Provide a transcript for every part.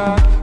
shot.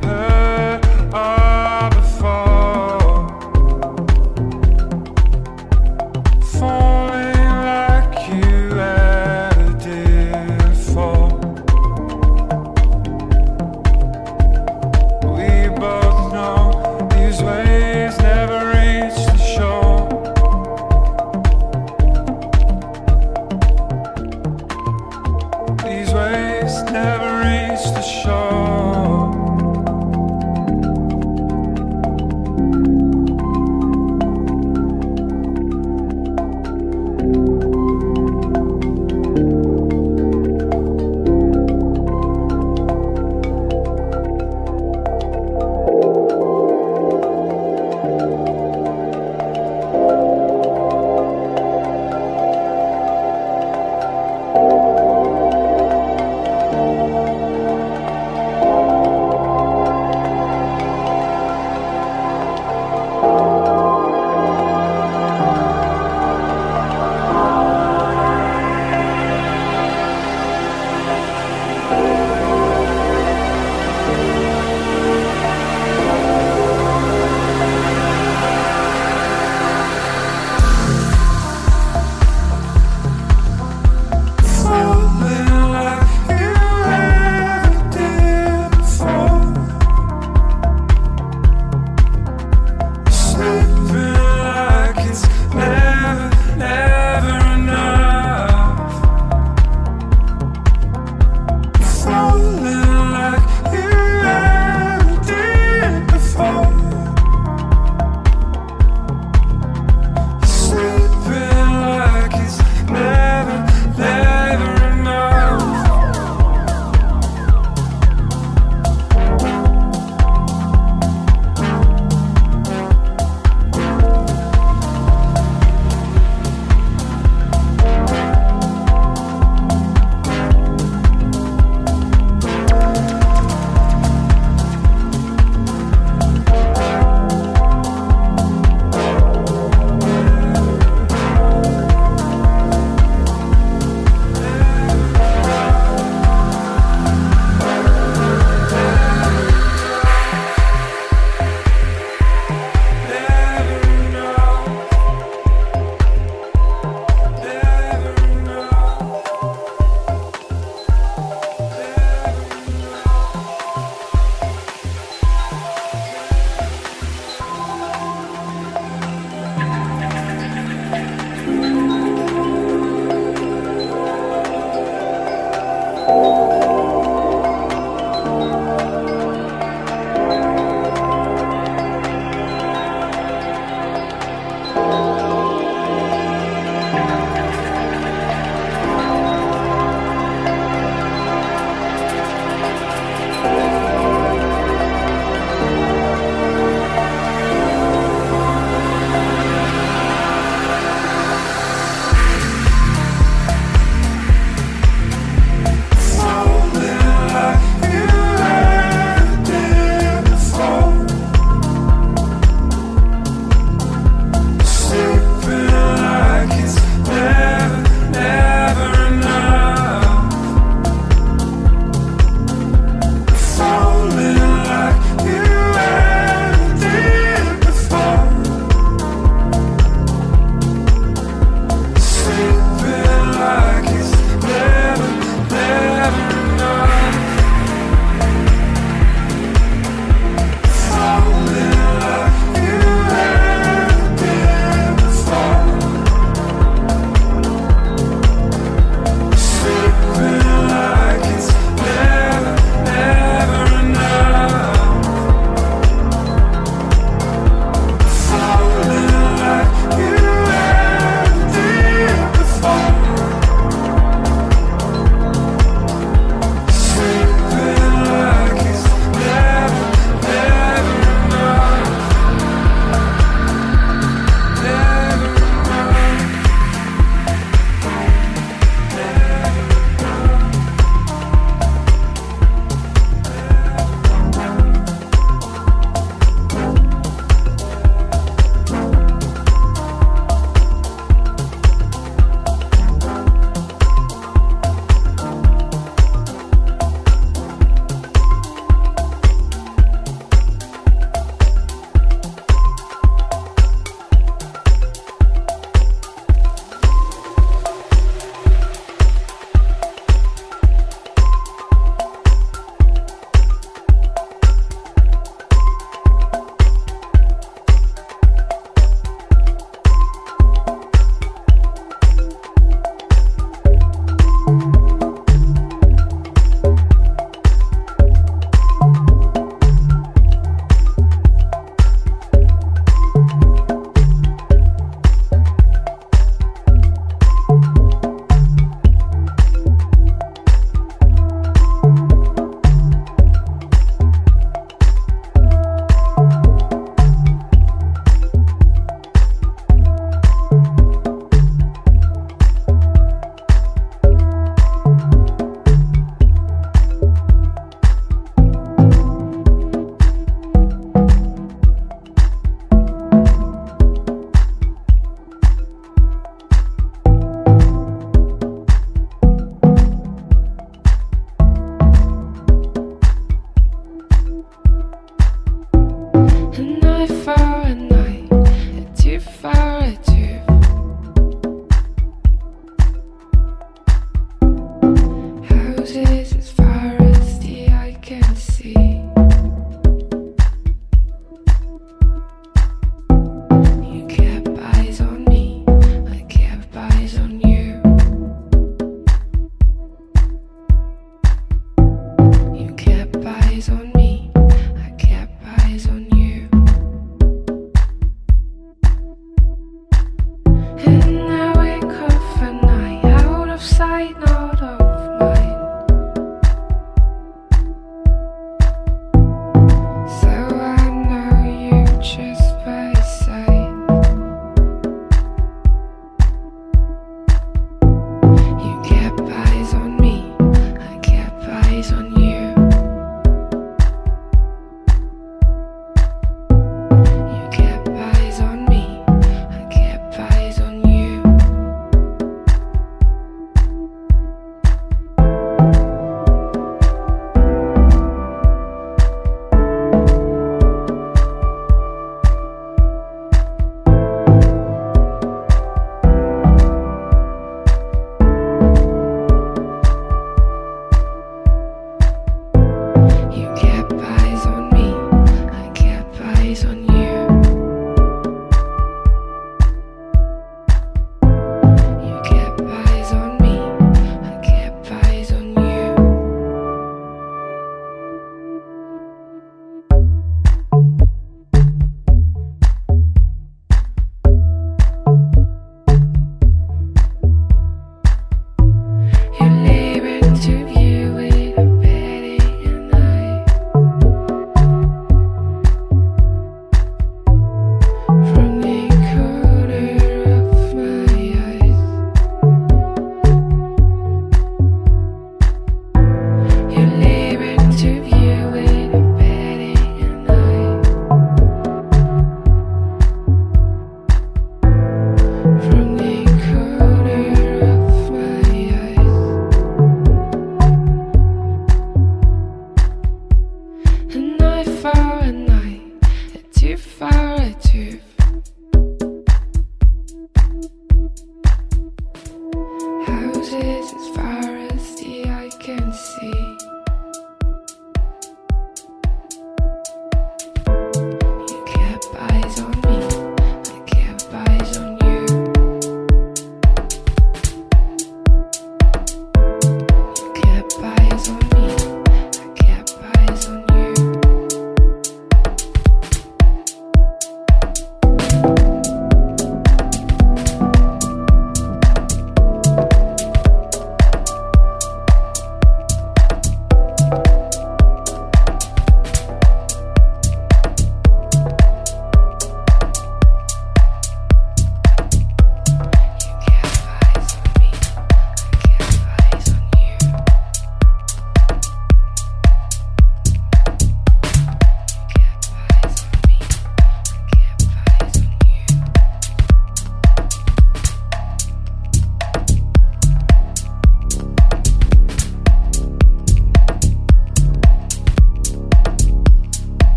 far too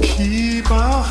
Keep on.